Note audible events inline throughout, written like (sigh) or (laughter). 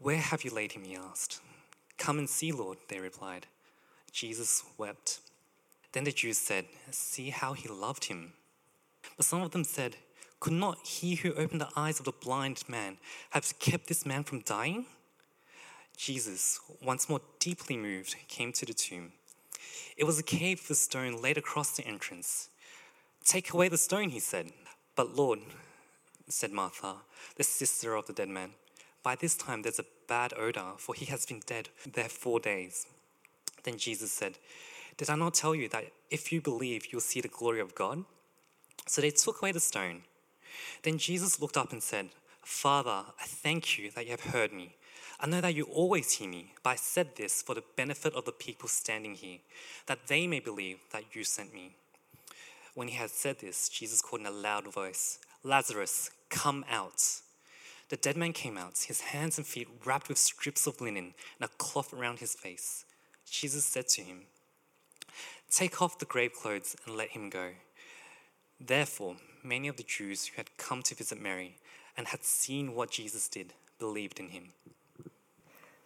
Where have you laid him? he asked. Come and see, Lord, they replied. Jesus wept. Then the Jews said, See how he loved him. But some of them said, Could not he who opened the eyes of the blind man have kept this man from dying? Jesus, once more deeply moved, came to the tomb. It was a cave with a stone laid across the entrance. Take away the stone, he said. But Lord, said Martha, the sister of the dead man, by this time there's a bad odor, for he has been dead there four days. Then Jesus said, Did I not tell you that if you believe, you'll see the glory of God? So they took away the stone. Then Jesus looked up and said, Father, I thank you that you have heard me. I know that you always hear me, but I said this for the benefit of the people standing here, that they may believe that you sent me. When he had said this, Jesus called in a loud voice, Lazarus, come out. The dead man came out, his hands and feet wrapped with strips of linen and a cloth around his face. Jesus said to him, Take off the grave clothes and let him go. Therefore, many of the Jews who had come to visit Mary and had seen what Jesus did believed in him.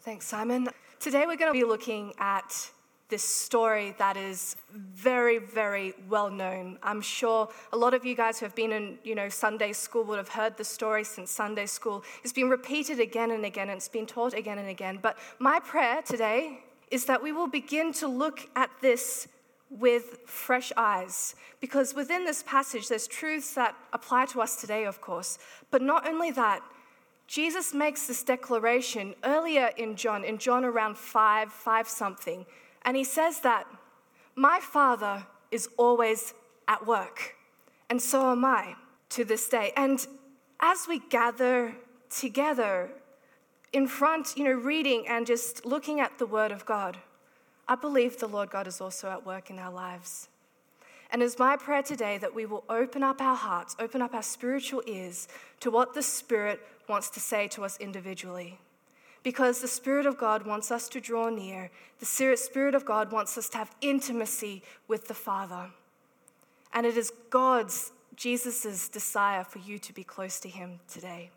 Thanks, Simon. Today we're going to be looking at this story that is very, very well known. I'm sure a lot of you guys who have been in, you know, Sunday school would have heard the story since Sunday school. It's been repeated again and again, and it's been taught again and again. But my prayer today is that we will begin to look at this with fresh eyes. Because within this passage, there's truths that apply to us today, of course. But not only that, Jesus makes this declaration earlier in John, in John around 5, 5 something, and he says that, My Father is always at work, and so am I to this day. And as we gather together in front, you know, reading and just looking at the Word of God, I believe the Lord God is also at work in our lives. And it's my prayer today that we will open up our hearts, open up our spiritual ears to what the Spirit wants to say to us individually. Because the Spirit of God wants us to draw near. The Spirit of God wants us to have intimacy with the Father. And it is God's, Jesus' desire for you to be close to Him today.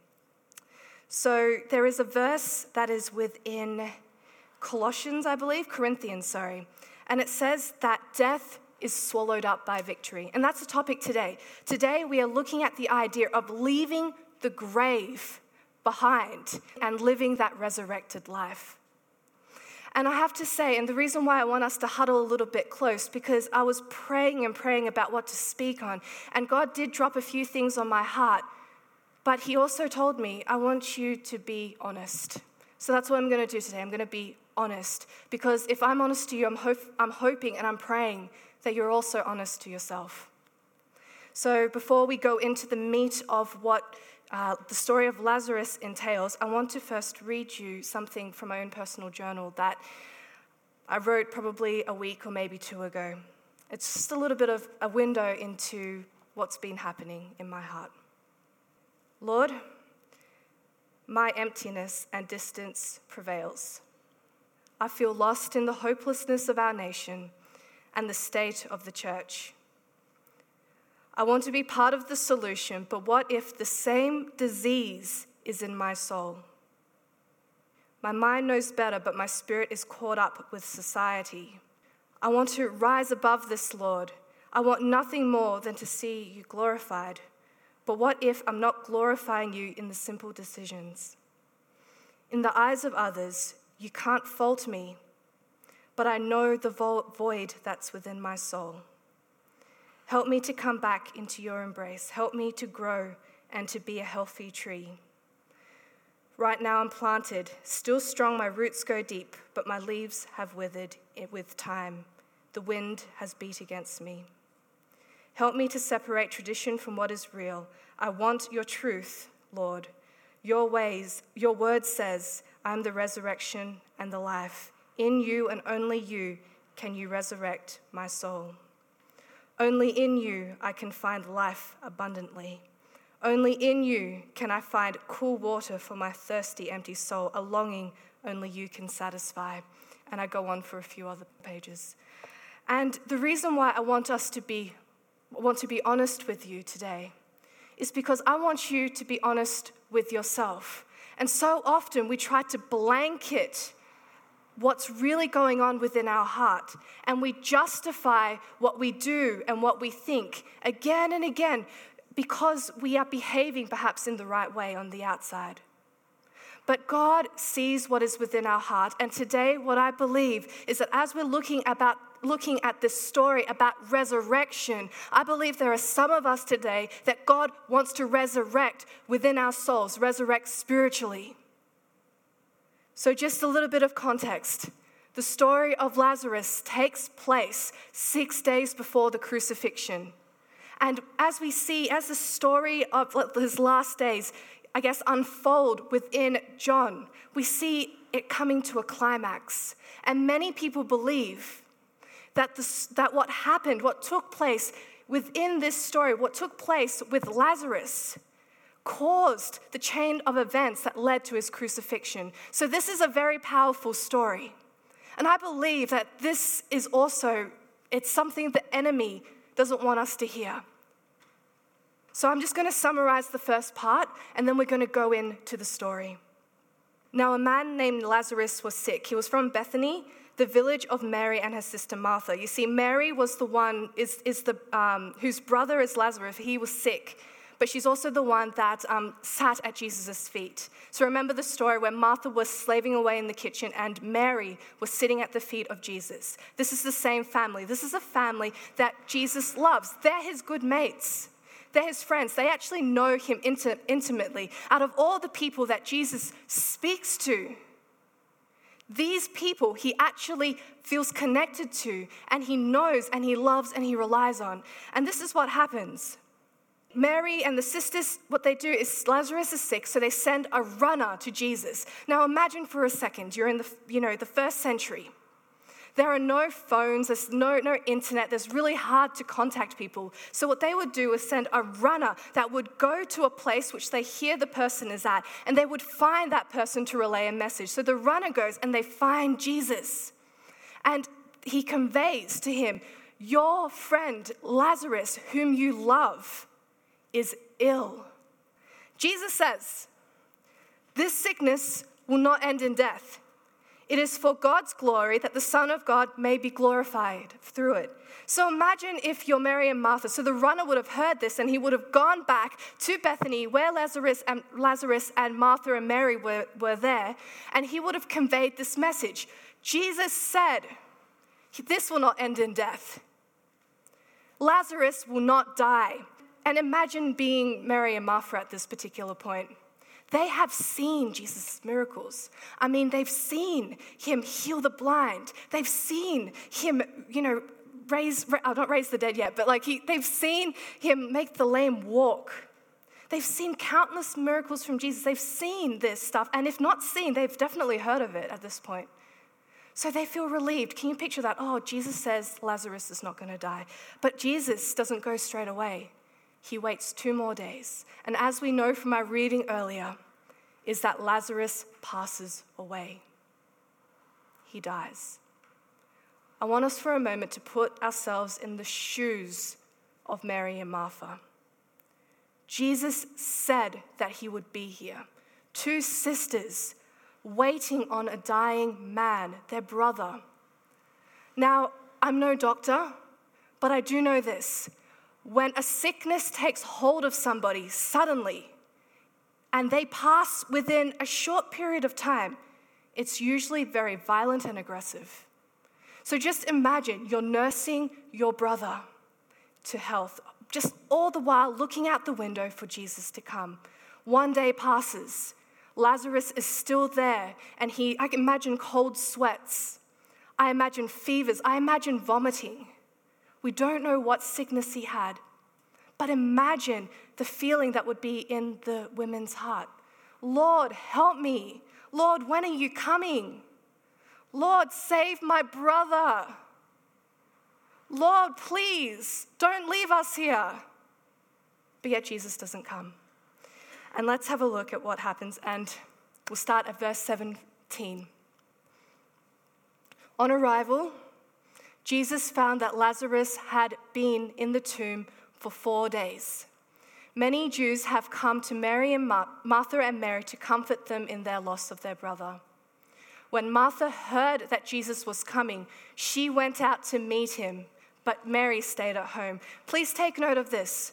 So there is a verse that is within Colossians, I believe, Corinthians, sorry. And it says that death is swallowed up by victory. And that's the topic today. Today we are looking at the idea of leaving the grave behind and living that resurrected life. And I have to say, and the reason why I want us to huddle a little bit close, because I was praying and praying about what to speak on, and God did drop a few things on my heart, but He also told me, I want you to be honest. So that's what I'm going to do today. I'm going to be honest, because if I'm honest to you, I'm, I'm hoping and I'm praying that you're also honest to yourself. So, before we go into the meat of what uh, the story of Lazarus entails, I want to first read you something from my own personal journal that I wrote probably a week or maybe two ago. It's just a little bit of a window into what's been happening in my heart. Lord, my emptiness and distance prevails. I feel lost in the hopelessness of our nation and the state of the church. I want to be part of the solution, but what if the same disease is in my soul? My mind knows better, but my spirit is caught up with society. I want to rise above this, Lord. I want nothing more than to see you glorified. But what if I'm not glorifying you in the simple decisions? In the eyes of others, you can't fault me, but I know the void that's within my soul. Help me to come back into your embrace. Help me to grow and to be a healthy tree. Right now I'm planted, still strong, my roots go deep, but my leaves have withered with time. The wind has beat against me. Help me to separate tradition from what is real. I want your truth, Lord. Your ways, your word says, I am the resurrection and the life. In you and only you can you resurrect my soul. Only in you I can find life abundantly. Only in you can I find cool water for my thirsty, empty soul, a longing only you can satisfy. And I go on for a few other pages. And the reason why I want us to be, want to be honest with you today is because I want you to be honest with yourself. And so often we try to blanket what's really going on within our heart. And we justify what we do and what we think again and again because we are behaving perhaps in the right way on the outside. But God sees what is within our heart. And today, what I believe is that as we're looking about looking at this story about resurrection, I believe there are some of us today that God wants to resurrect within our souls, resurrect spiritually. So, just a little bit of context. The story of Lazarus takes place six days before the crucifixion. And as we see, as the story of his last days, I guess, unfold within John, we see it coming to a climax. And many people believe that, this, that what happened, what took place within this story, what took place with Lazarus, caused the chain of events that led to his crucifixion. So, this is a very powerful story. And I believe that this is also it's something the enemy doesn't want us to hear. So I'm just going to summarize the first part and then we're going to go into the story. Now, a man named Lazarus was sick. He was from Bethany, the village of Mary and her sister Martha. You see, Mary was the one is, is the um, whose brother is Lazarus. He was sick but she's also the one that um, sat at Jesus' feet. So remember the story where Martha was slaving away in the kitchen and Mary was sitting at the feet of Jesus. This is the same family. This is a family that Jesus loves. They're his good mates. They're his friends. They actually know him intimately. Out of all the people that Jesus speaks to, these people he actually feels connected to and he knows and he loves and he relies on. And this is what happens. Mary and the sisters, what they do is Lazarus is sick, so they send a runner to Jesus. Now imagine for a second, you're in the, you know, the first century. There are no phones, there's no, no internet, there's really hard to contact people. So, what they would do is send a runner that would go to a place which they hear the person is at, and they would find that person to relay a message. So, the runner goes and they find Jesus. And he conveys to him, Your friend Lazarus, whom you love, is ill. Jesus says, This sickness will not end in death. It is for God's glory that the Son of God may be glorified through it. So imagine if you're Mary and Martha. So the runner would have heard this and he would have gone back to Bethany where Lazarus and, Lazarus and Martha and Mary were, were there, and he would have conveyed this message. Jesus said, This will not end in death. Lazarus will not die. And imagine being Mary and Martha at this particular point. They have seen Jesus' miracles. I mean, they've seen him heal the blind. They've seen him, you know, raise, uh, not raise the dead yet, but like he, they've seen him make the lame walk. They've seen countless miracles from Jesus. They've seen this stuff. And if not seen, they've definitely heard of it at this point. So they feel relieved. Can you picture that? Oh, Jesus says Lazarus is not going to die. But Jesus doesn't go straight away. He waits two more days. And as we know from our reading earlier, is that Lazarus passes away. He dies. I want us for a moment to put ourselves in the shoes of Mary and Martha. Jesus said that he would be here. Two sisters waiting on a dying man, their brother. Now, I'm no doctor, but I do know this. When a sickness takes hold of somebody suddenly and they pass within a short period of time, it's usually very violent and aggressive. So just imagine you're nursing your brother to health, just all the while looking out the window for Jesus to come. One day passes, Lazarus is still there, and he, I can imagine cold sweats. I imagine fevers. I imagine vomiting. We don't know what sickness he had, but imagine the feeling that would be in the women's heart. Lord, help me. Lord, when are you coming? Lord, save my brother. Lord, please don't leave us here. But yet Jesus doesn't come. And let's have a look at what happens, and we'll start at verse 17. On arrival, Jesus found that Lazarus had been in the tomb for four days. Many Jews have come to Mary and Martha and Mary to comfort them in their loss of their brother. When Martha heard that Jesus was coming, she went out to meet him, but Mary stayed at home. Please take note of this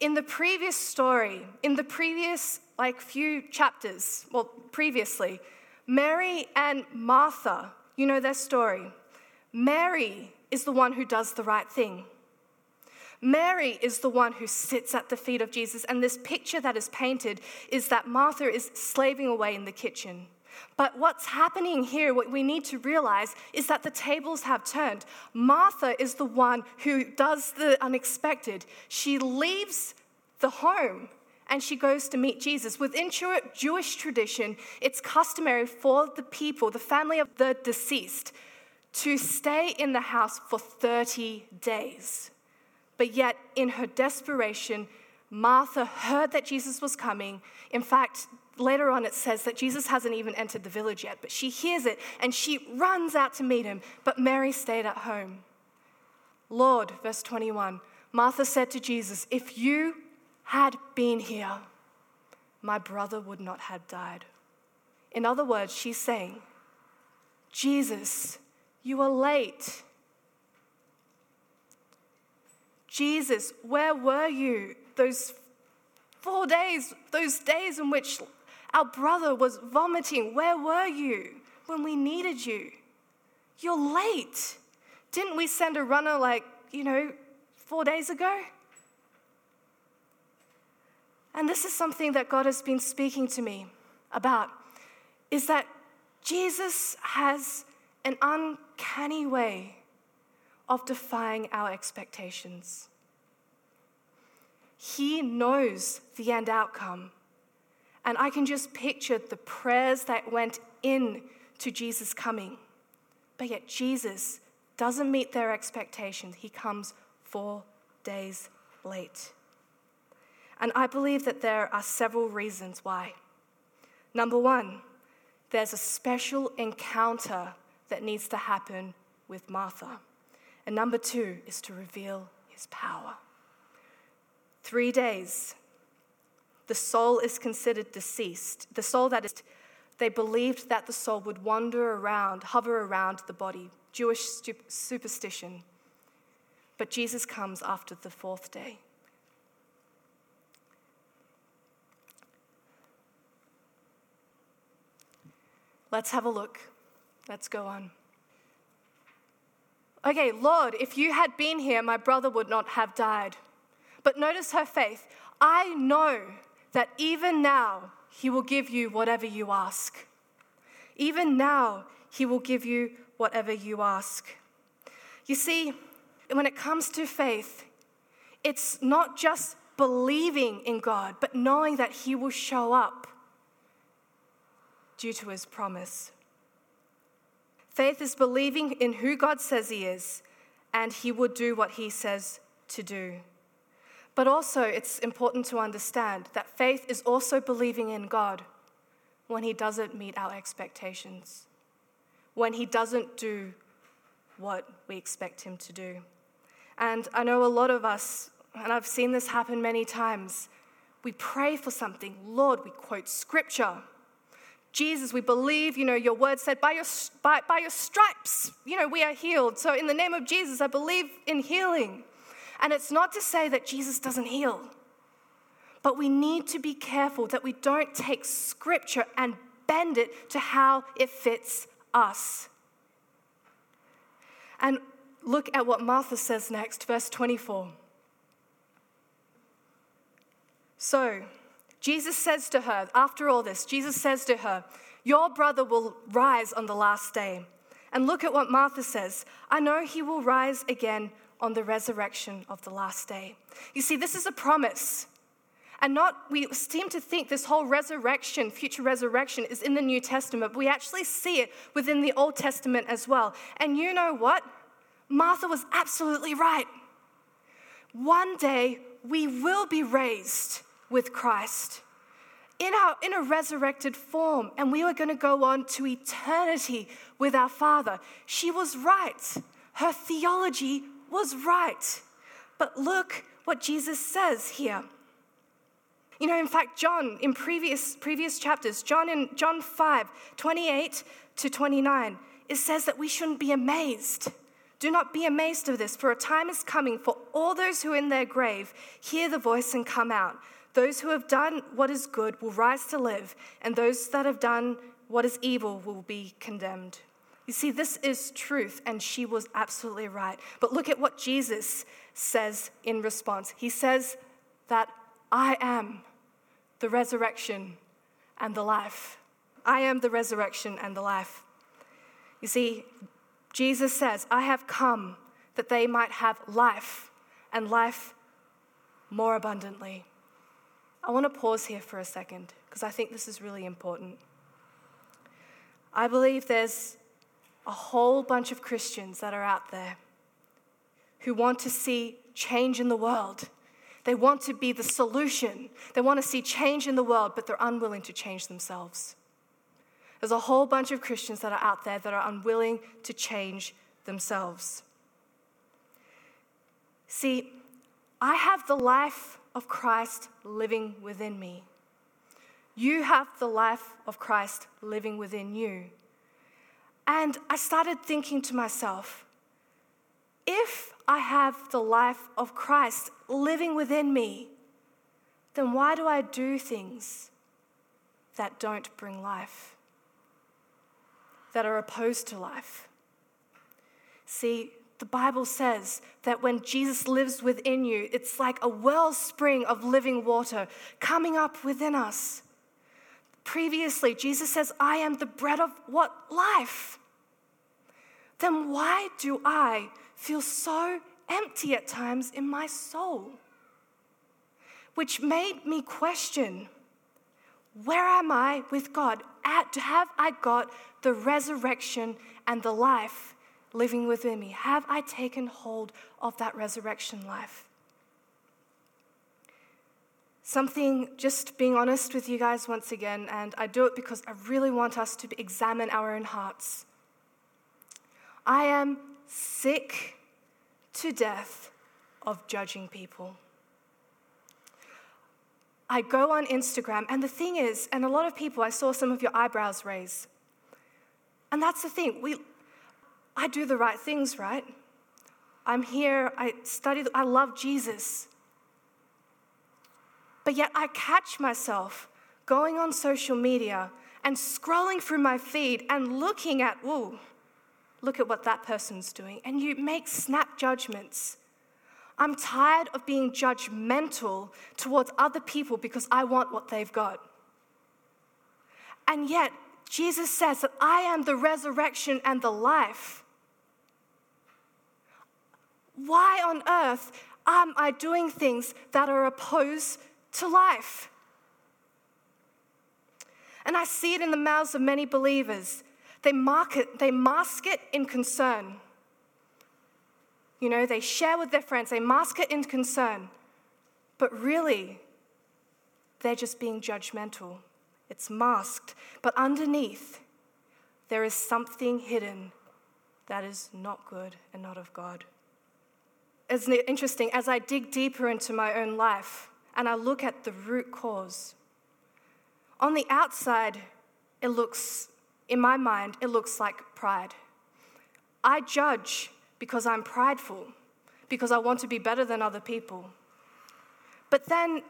in the previous story, in the previous like few chapters, well, previously, Mary and Martha, you know their story. Mary is the one who does the right thing. Mary is the one who sits at the feet of Jesus, and this picture that is painted is that Martha is slaving away in the kitchen. But what's happening here, what we need to realize, is that the tables have turned. Martha is the one who does the unexpected. She leaves the home and she goes to meet Jesus. Within Jewish tradition, it's customary for the people, the family of the deceased, to stay in the house for 30 days. But yet, in her desperation, Martha heard that Jesus was coming. In fact, later on it says that Jesus hasn't even entered the village yet, but she hears it and she runs out to meet him. But Mary stayed at home. Lord, verse 21, Martha said to Jesus, If you had been here, my brother would not have died. In other words, she's saying, Jesus, you are late. Jesus, where were you those four days, those days in which our brother was vomiting? Where were you when we needed you? You're late. Didn't we send a runner like, you know, four days ago? And this is something that God has been speaking to me about is that Jesus has an uncanny way of defying our expectations. He knows the end outcome. And I can just picture the prayers that went in to Jesus coming. But yet, Jesus doesn't meet their expectations. He comes four days late. And I believe that there are several reasons why. Number one, there's a special encounter that needs to happen with Martha. And number two is to reveal his power. Three days, the soul is considered deceased. The soul that is, they believed that the soul would wander around, hover around the body, Jewish superstition. But Jesus comes after the fourth day. Let's have a look. Let's go on. Okay, Lord, if you had been here, my brother would not have died. But notice her faith. I know that even now he will give you whatever you ask. Even now he will give you whatever you ask. You see, when it comes to faith, it's not just believing in God, but knowing that He will show up due to His promise. Faith is believing in who God says He is, and He will do what He says to do. But also, it's important to understand that faith is also believing in God when He doesn't meet our expectations, when He doesn't do what we expect Him to do. And I know a lot of us, and I've seen this happen many times, we pray for something. Lord, we quote scripture. Jesus, we believe, you know, your word said, by your, by, by your stripes, you know, we are healed. So in the name of Jesus, I believe in healing. And it's not to say that Jesus doesn't heal, but we need to be careful that we don't take scripture and bend it to how it fits us. And look at what Martha says next, verse 24. So, Jesus says to her, after all this, Jesus says to her, Your brother will rise on the last day. And look at what Martha says I know he will rise again on the resurrection of the last day. You see, this is a promise. And not, we seem to think this whole resurrection, future resurrection, is in the New Testament, but we actually see it within the Old Testament as well. And you know what? Martha was absolutely right. One day we will be raised with Christ in, our, in a resurrected form, and we were going to go on to eternity with our Father. She was right. Her theology was right. But look what Jesus says here. You know, in fact, John, in previous, previous chapters, John in John 5, 28 to 29, it says that we shouldn't be amazed. Do not be amazed of this, for a time is coming for all those who in their grave hear the voice and come out. Those who have done what is good will rise to live, and those that have done what is evil will be condemned. You see, this is truth, and she was absolutely right. But look at what Jesus says in response. He says that I am the resurrection and the life. I am the resurrection and the life. You see, Jesus says, I have come that they might have life and life more abundantly. I want to pause here for a second because I think this is really important. I believe there's a whole bunch of Christians that are out there who want to see change in the world. They want to be the solution. They want to see change in the world, but they're unwilling to change themselves. There's a whole bunch of Christians that are out there that are unwilling to change themselves. See, I have the life of Christ living within me. You have the life of Christ living within you. And I started thinking to myself, if I have the life of Christ living within me, then why do I do things that don't bring life, that are opposed to life? See, the Bible says that when Jesus lives within you, it's like a wellspring of living water coming up within us. Previously, Jesus says, I am the bread of what? Life. Then why do I feel so empty at times in my soul? Which made me question where am I with God? At, have I got the resurrection and the life living within me? Have I taken hold of that resurrection life? Something, just being honest with you guys once again, and I do it because I really want us to examine our own hearts. I am sick to death of judging people. I go on Instagram, and the thing is, and a lot of people, I saw some of your eyebrows raise. And that's the thing, we, I do the right things, right? I'm here, I study, I love Jesus. But yet I catch myself going on social media and scrolling through my feed and looking at, ooh, look at what that person's doing. And you make snap judgments. I'm tired of being judgmental towards other people because I want what they've got. And yet, Jesus says that I am the resurrection and the life. Why on earth am I doing things that are opposed to life? And I see it in the mouths of many believers. They, they mask it in concern. You know, they share with their friends, they mask it in concern. But really, they're just being judgmental. It's masked. But underneath, there is something hidden that is not good and not of God. It's interesting, as I dig deeper into my own life and I look at the root cause, on the outside, it looks, in my mind, it looks like pride. I judge because I'm prideful, because I want to be better than other people. But then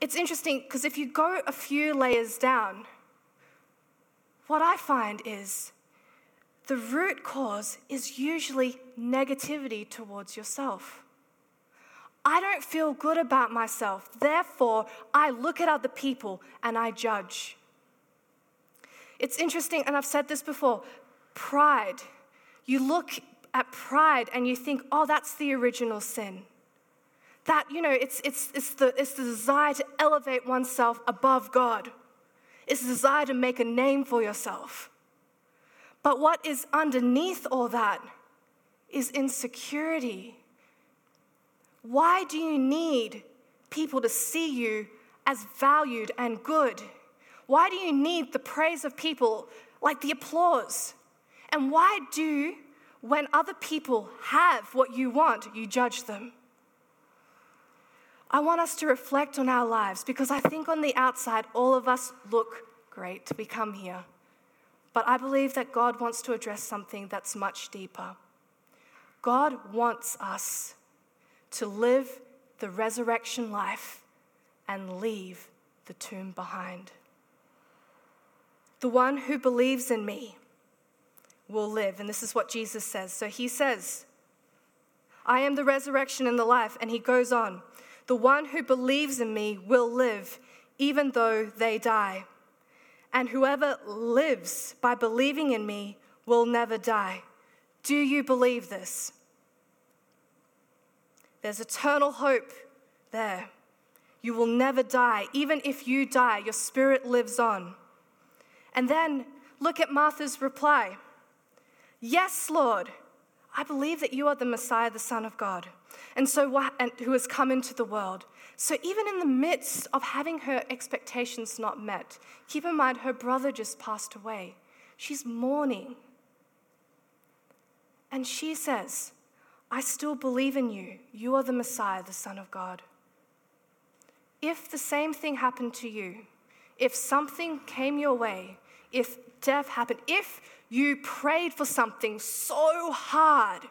it's interesting because if you go a few layers down, what I find is the root cause is usually negativity towards yourself. I don't feel good about myself. Therefore, I look at other people and I judge. It's interesting, and I've said this before pride. You look at pride and you think, oh, that's the original sin. That, you know, it's, it's, it's, the, it's the desire to elevate oneself above God, it's the desire to make a name for yourself. But what is underneath all that is insecurity why do you need people to see you as valued and good? Why do you need the praise of people like the applause? And why do, when other people have what you want, you judge them? I want us to reflect on our lives because I think on the outside, all of us look great. We come here. But I believe that God wants to address something that's much deeper. God wants us to live the resurrection life and leave the tomb behind. The one who believes in me will live. And this is what Jesus says. So he says, I am the resurrection and the life. And he goes on, the one who believes in me will live even though they die. And whoever lives by believing in me will never die. Do you believe this? There's eternal hope there. You will never die. Even if you die, your spirit lives on. And then look at Martha's reply Yes, Lord, I believe that you are the Messiah, the Son of God, and so and who has come into the world. So even in the midst of having her expectations not met, keep in mind her brother just passed away. She's mourning. And she says, I still believe in you. You are the Messiah, the Son of God. If the same thing happened to you, if something came your way, if death happened, if you prayed for something so hard,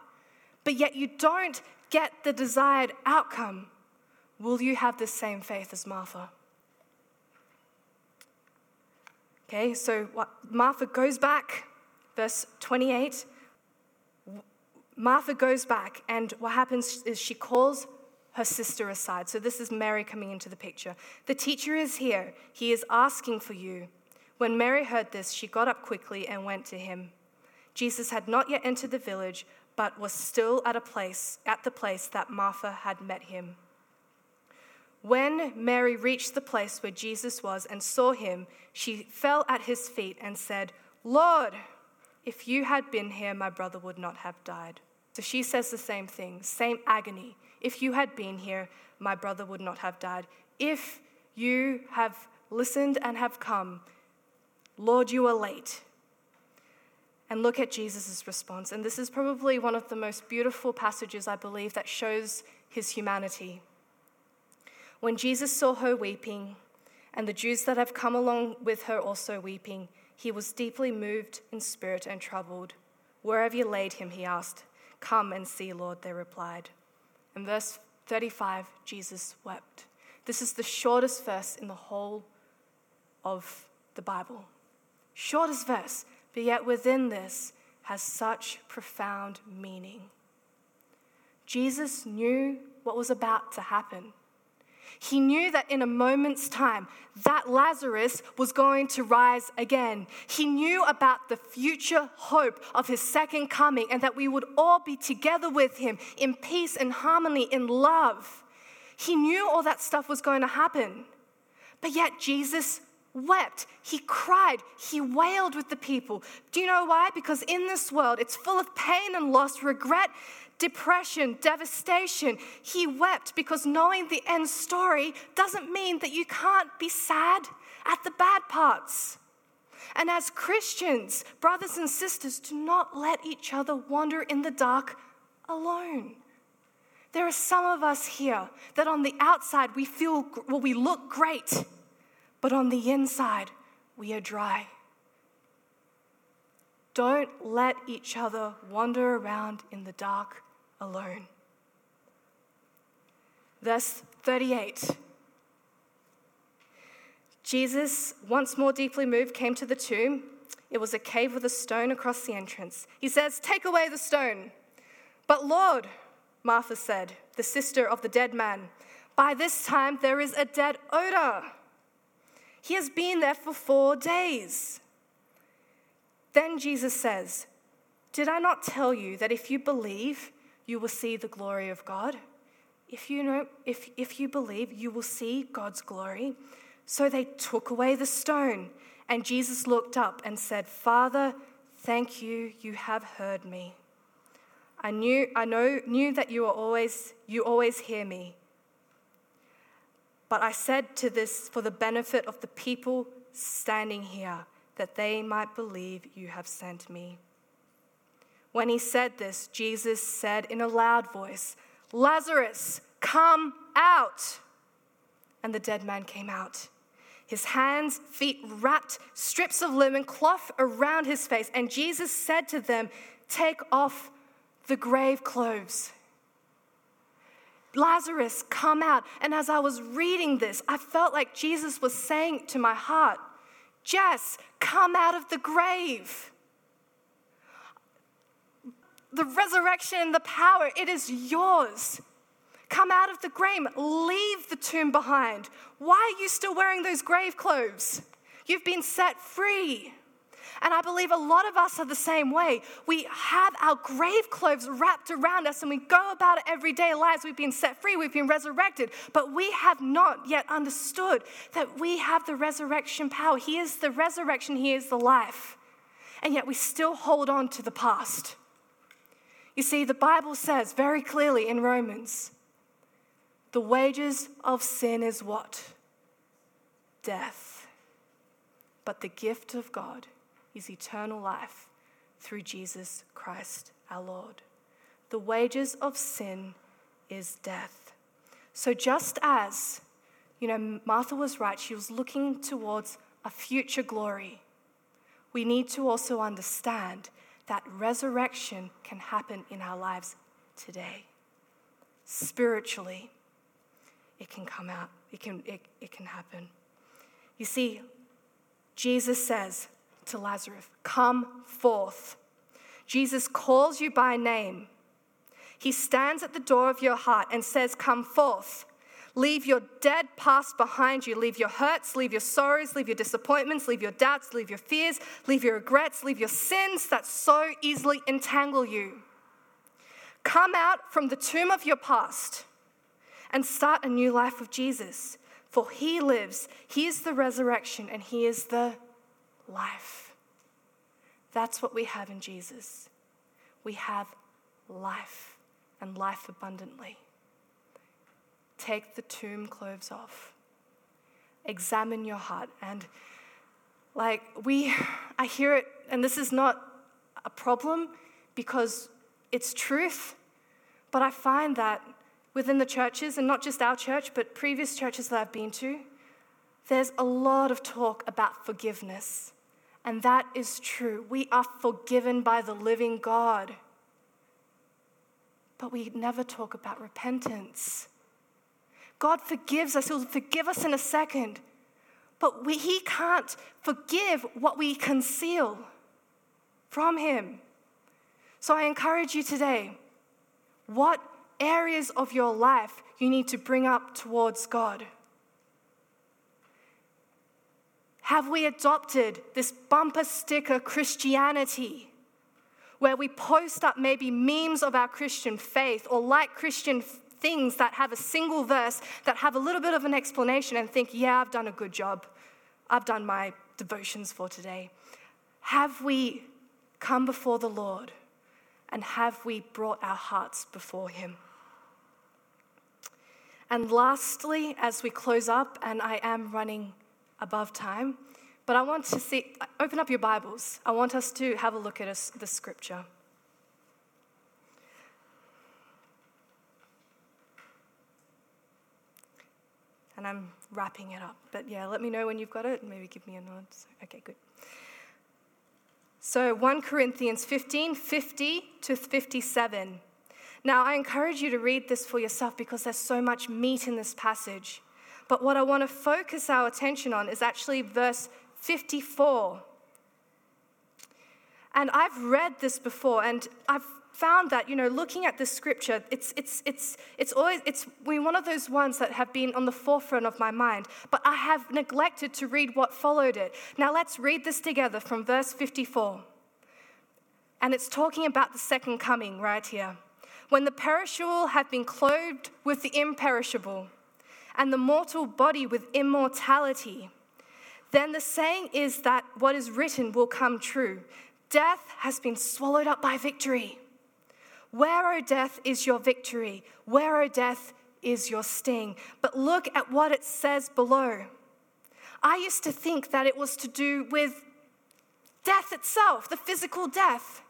but yet you don't get the desired outcome, will you have the same faith as Martha? Okay, so what, Martha goes back, verse 28 Martha goes back, and what happens is she calls her sister aside. So this is Mary coming into the picture. The teacher is here. He is asking for you. When Mary heard this, she got up quickly and went to him. Jesus had not yet entered the village, but was still at a place at the place that Martha had met him. When Mary reached the place where Jesus was and saw him, she fell at his feet and said, "Lord, if you had been here, my brother would not have died." So she says the same thing, same agony. If you had been here, my brother would not have died. If you have listened and have come, Lord, you are late. And look at Jesus' response. And this is probably one of the most beautiful passages, I believe, that shows his humanity. When Jesus saw her weeping, and the Jews that have come along with her also weeping, he was deeply moved in spirit and troubled. Where have you laid him? he asked. Come and see, Lord, they replied. In verse 35, Jesus wept. This is the shortest verse in the whole of the Bible. Shortest verse, but yet within this has such profound meaning. Jesus knew what was about to happen. He knew that in a moment's time, that Lazarus was going to rise again. He knew about the future hope of his second coming and that we would all be together with him in peace and harmony, in love. He knew all that stuff was going to happen. But yet, Jesus wept, he cried, he wailed with the people. Do you know why? Because in this world, it's full of pain and loss, regret, depression, devastation. He wept because knowing the end story doesn't mean that you can't be sad at the bad parts. And as Christians, brothers and sisters, do not let each other wander in the dark alone. There are some of us here that on the outside we feel, well, we look great but on the inside, we are dry. Don't let each other wander around in the dark alone. Verse 38 Jesus, once more deeply moved, came to the tomb. It was a cave with a stone across the entrance. He says, Take away the stone. But Lord, Martha said, the sister of the dead man, by this time there is a dead odor he has been there for four days. Then Jesus says, Did I not tell you that if you believe, you will see the glory of God? If you, know, if, if you believe, you will see God's glory. So they took away the stone, and Jesus looked up and said, Father, thank you, you have heard me. I knew, I know, knew that you are always, you always hear me. But I said to this for the benefit of the people standing here, that they might believe you have sent me. When he said this, Jesus said in a loud voice, Lazarus, come out. And the dead man came out. His hands, feet wrapped, strips of linen cloth around his face. And Jesus said to them, Take off the grave clothes Lazarus, come out. And as I was reading this, I felt like Jesus was saying to my heart, Jess, come out of the grave. The resurrection and the power, it is yours. Come out of the grave, leave the tomb behind. Why are you still wearing those grave clothes? You've been set free. And I believe a lot of us are the same way. We have our grave clothes wrapped around us and we go about everyday lives. We've been set free, we've been resurrected, but we have not yet understood that we have the resurrection power. He is the resurrection, He is the life. And yet we still hold on to the past. You see, the Bible says very clearly in Romans the wages of sin is what? Death. But the gift of God is eternal life through Jesus Christ our Lord. The wages of sin is death. So, just as, you know, Martha was right, she was looking towards a future glory, we need to also understand that resurrection can happen in our lives today. Spiritually, it can come out, it can, it, it can happen. You see, Jesus says, to Lazarus, Come forth. Jesus calls you by name. He stands at the door of your heart and says, Come forth. Leave your dead past behind you. Leave your hurts, leave your sorrows, leave your disappointments, leave your doubts, leave your fears, leave your regrets, leave your sins that so easily entangle you. Come out from the tomb of your past and start a new life with Jesus. For he lives, he is the resurrection, and he is the life. That's what we have in Jesus. We have life and life abundantly. Take the tomb clothes off. Examine your heart. And like we, (sighs) I hear it, and this is not a problem because it's truth, but I find that within the churches, and not just our church, but previous churches that I've been to, there's a lot of talk about forgiveness. And that is true. We are forgiven by the living God. But we never talk about repentance. God forgives us, He'll forgive us in a second. But we, He can't forgive what we conceal from Him. So I encourage you today what areas of your life you need to bring up towards God? Have we adopted this bumper sticker Christianity where we post up maybe memes of our Christian faith or like Christian things that have a single verse that have a little bit of an explanation and think, yeah, I've done a good job. I've done my devotions for today. Have we come before the Lord and have we brought our hearts before Him? And lastly, as we close up, and I am running above time, but I want to see, open up your Bibles. I want us to have a look at the scripture. And I'm wrapping it up. But yeah, let me know when you've got it maybe give me a nod. Okay, good. So 1 Corinthians 15 50 to 57. Now, I encourage you to read this for yourself because there's so much meat in this passage. But what I want to focus our attention on is actually verse 54. And I've read this before, and I've found that, you know, looking at the scripture, it's, it's, it's, it's always, it's one of those ones that have been on the forefront of my mind, but I have neglected to read what followed it. Now let's read this together from verse 54. And it's talking about the second coming right here. When the perishable have been clothed with the imperishable, and the mortal body with immortality, then the saying is that what is written will come true Death has been swallowed up by victory. Where, O death, is your victory? Where, O death, is your sting? But look at what it says below. I used to think that it was to do with death itself, the physical death.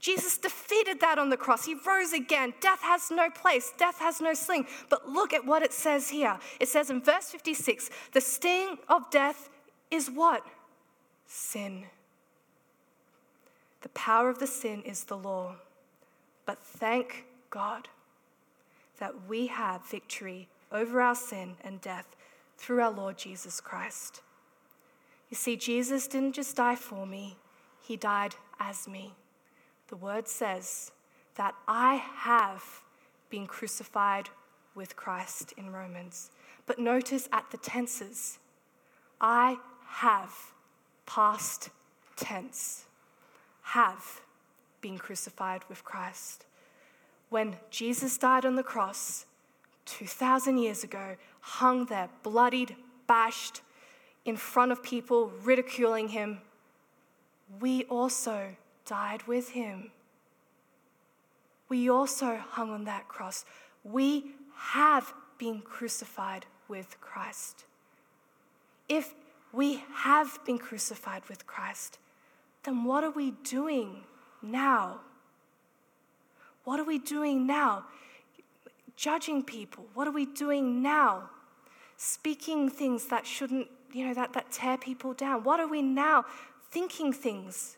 Jesus defeated that on the cross. He rose again. Death has no place, death has no sling. But look at what it says here. It says in verse 56 the sting of death is what? Sin. The power of the sin is the law. But thank God that we have victory over our sin and death through our Lord Jesus Christ. You see, Jesus didn't just die for me, He died as me. The word says that I have been crucified with Christ in Romans. But notice at the tenses, I have, past tense, have been crucified with Christ. When Jesus died on the cross 2,000 years ago, hung there, bloodied, bashed, in front of people, ridiculing him, we also died with him. We also hung on that cross. We have been crucified with Christ. If we have been crucified with Christ, then what are we doing now? What are we doing now? Judging people. What are we doing now? Speaking things that shouldn't, you know, that, that tear people down. What are we now thinking things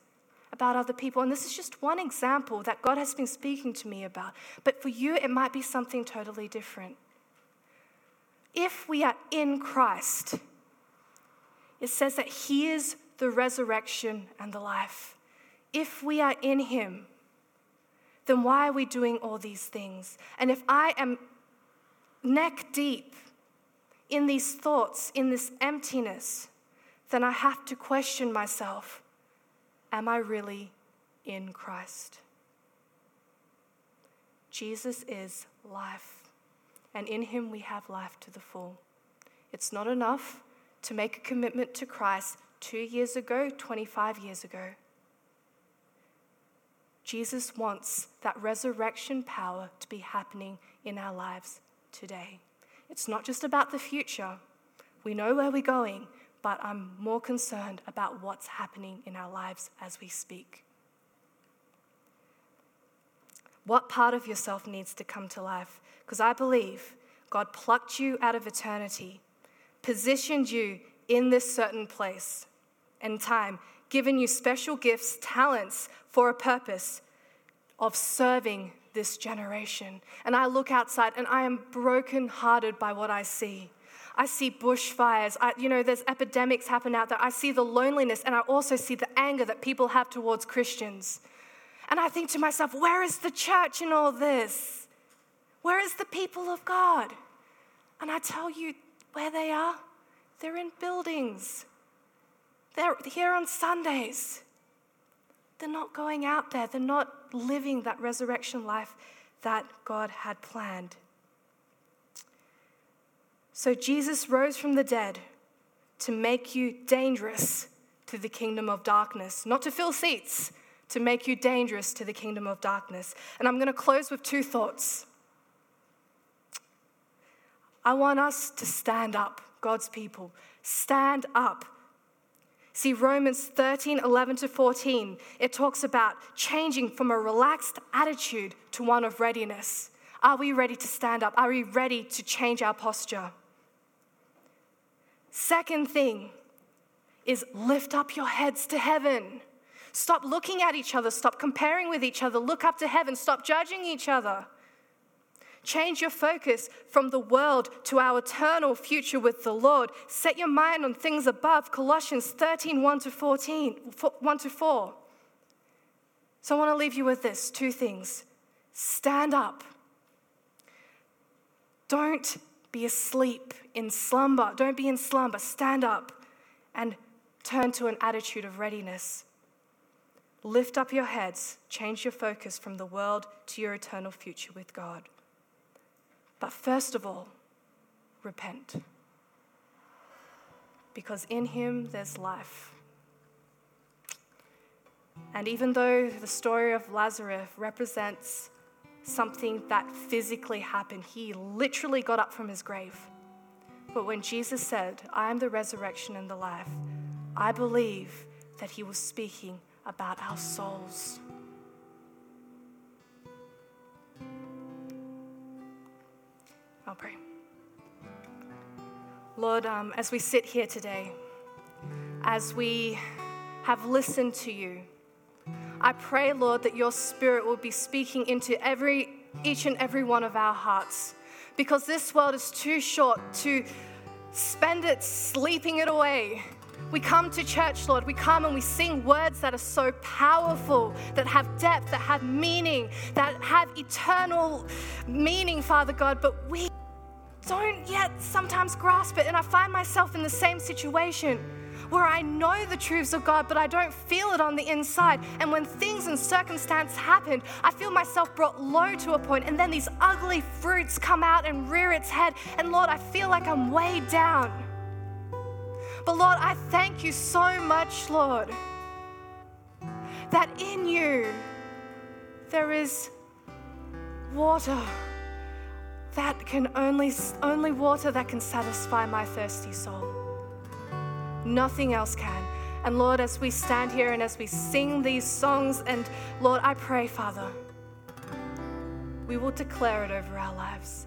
about other people? And this is just one example that God has been speaking to me about. But for you, it might be something totally different. If we are in Christ, it says that He is the resurrection and the life. If we are in Him, then why are we doing all these things? And if I am neck deep in these thoughts, in this emptiness, then I have to question myself Am I really in Christ? Jesus is life, and in him we have life to the full. It's not enough to make a commitment to Christ two years ago, 25 years ago. Jesus wants that resurrection power to be happening in our lives today. It's not just about the future. We know where we're going, but I'm more concerned about what's happening in our lives as we speak. What part of yourself needs to come to life? Because I believe God plucked you out of eternity, positioned you in this certain place and time, given you special gifts, talents for a purpose of serving this generation. And I look outside and I am brokenhearted by what I see. I see bushfires. I, you know, there's epidemics happen out there. I see the loneliness and I also see the anger that people have towards Christians. And I think to myself, where is the church in all this? Where is the people of God? And I tell you where they are. They're in buildings. They're here on Sundays. They're not going out there. They're not living that resurrection life that God had planned. So Jesus rose from the dead to make you dangerous to the kingdom of darkness, not to fill seats, to make you dangerous to the kingdom of darkness. And I'm going to close with two thoughts. I want us to stand up, God's people. Stand up. See, Romans 13, 11 to 14, it talks about changing from a relaxed attitude to one of readiness. Are we ready to stand up? Are we ready to change our posture? Second thing is lift up your heads to heaven. Stop looking at each other. Stop comparing with each other. Look up to heaven. Stop judging each other. Change your focus from the world to our eternal future with the Lord. Set your mind on things above. Colossians 13, 1 to 14, 1 to 4. So I want to leave you with this two things. Stand up. Don't be asleep in slumber. Don't be in slumber. Stand up and turn to an attitude of readiness. Lift up your heads, change your focus from the world to your eternal future with God. But first of all, repent. Because in Him there's life. And even though the story of Lazarus represents something that physically happened, he literally got up from his grave. But when Jesus said, I am the resurrection and the life, I believe that he was speaking about our souls. I'll pray. Lord, um, as we sit here today, as we have listened to you, I pray, Lord, that your spirit will be speaking into every, each and every one of our hearts. Because this world is too short to spend it sleeping it away. We come to church, Lord. We come and we sing words that are so powerful, that have depth, that have meaning, that have eternal meaning, Father God. But we don't yet sometimes grasp it. And I find myself in the same situation where I know the truths of God, but I don't feel it on the inside. And when things and circumstance happen, I feel myself brought low to a point, and then these ugly fruits come out and rear its head. And Lord, I feel like I'm weighed down. But Lord, I thank you so much, Lord, that in you there is water that can only, only water that can satisfy my thirsty soul. Nothing else can. And Lord, as we stand here and as we sing these songs, and Lord, I pray, Father, we will declare it over our lives.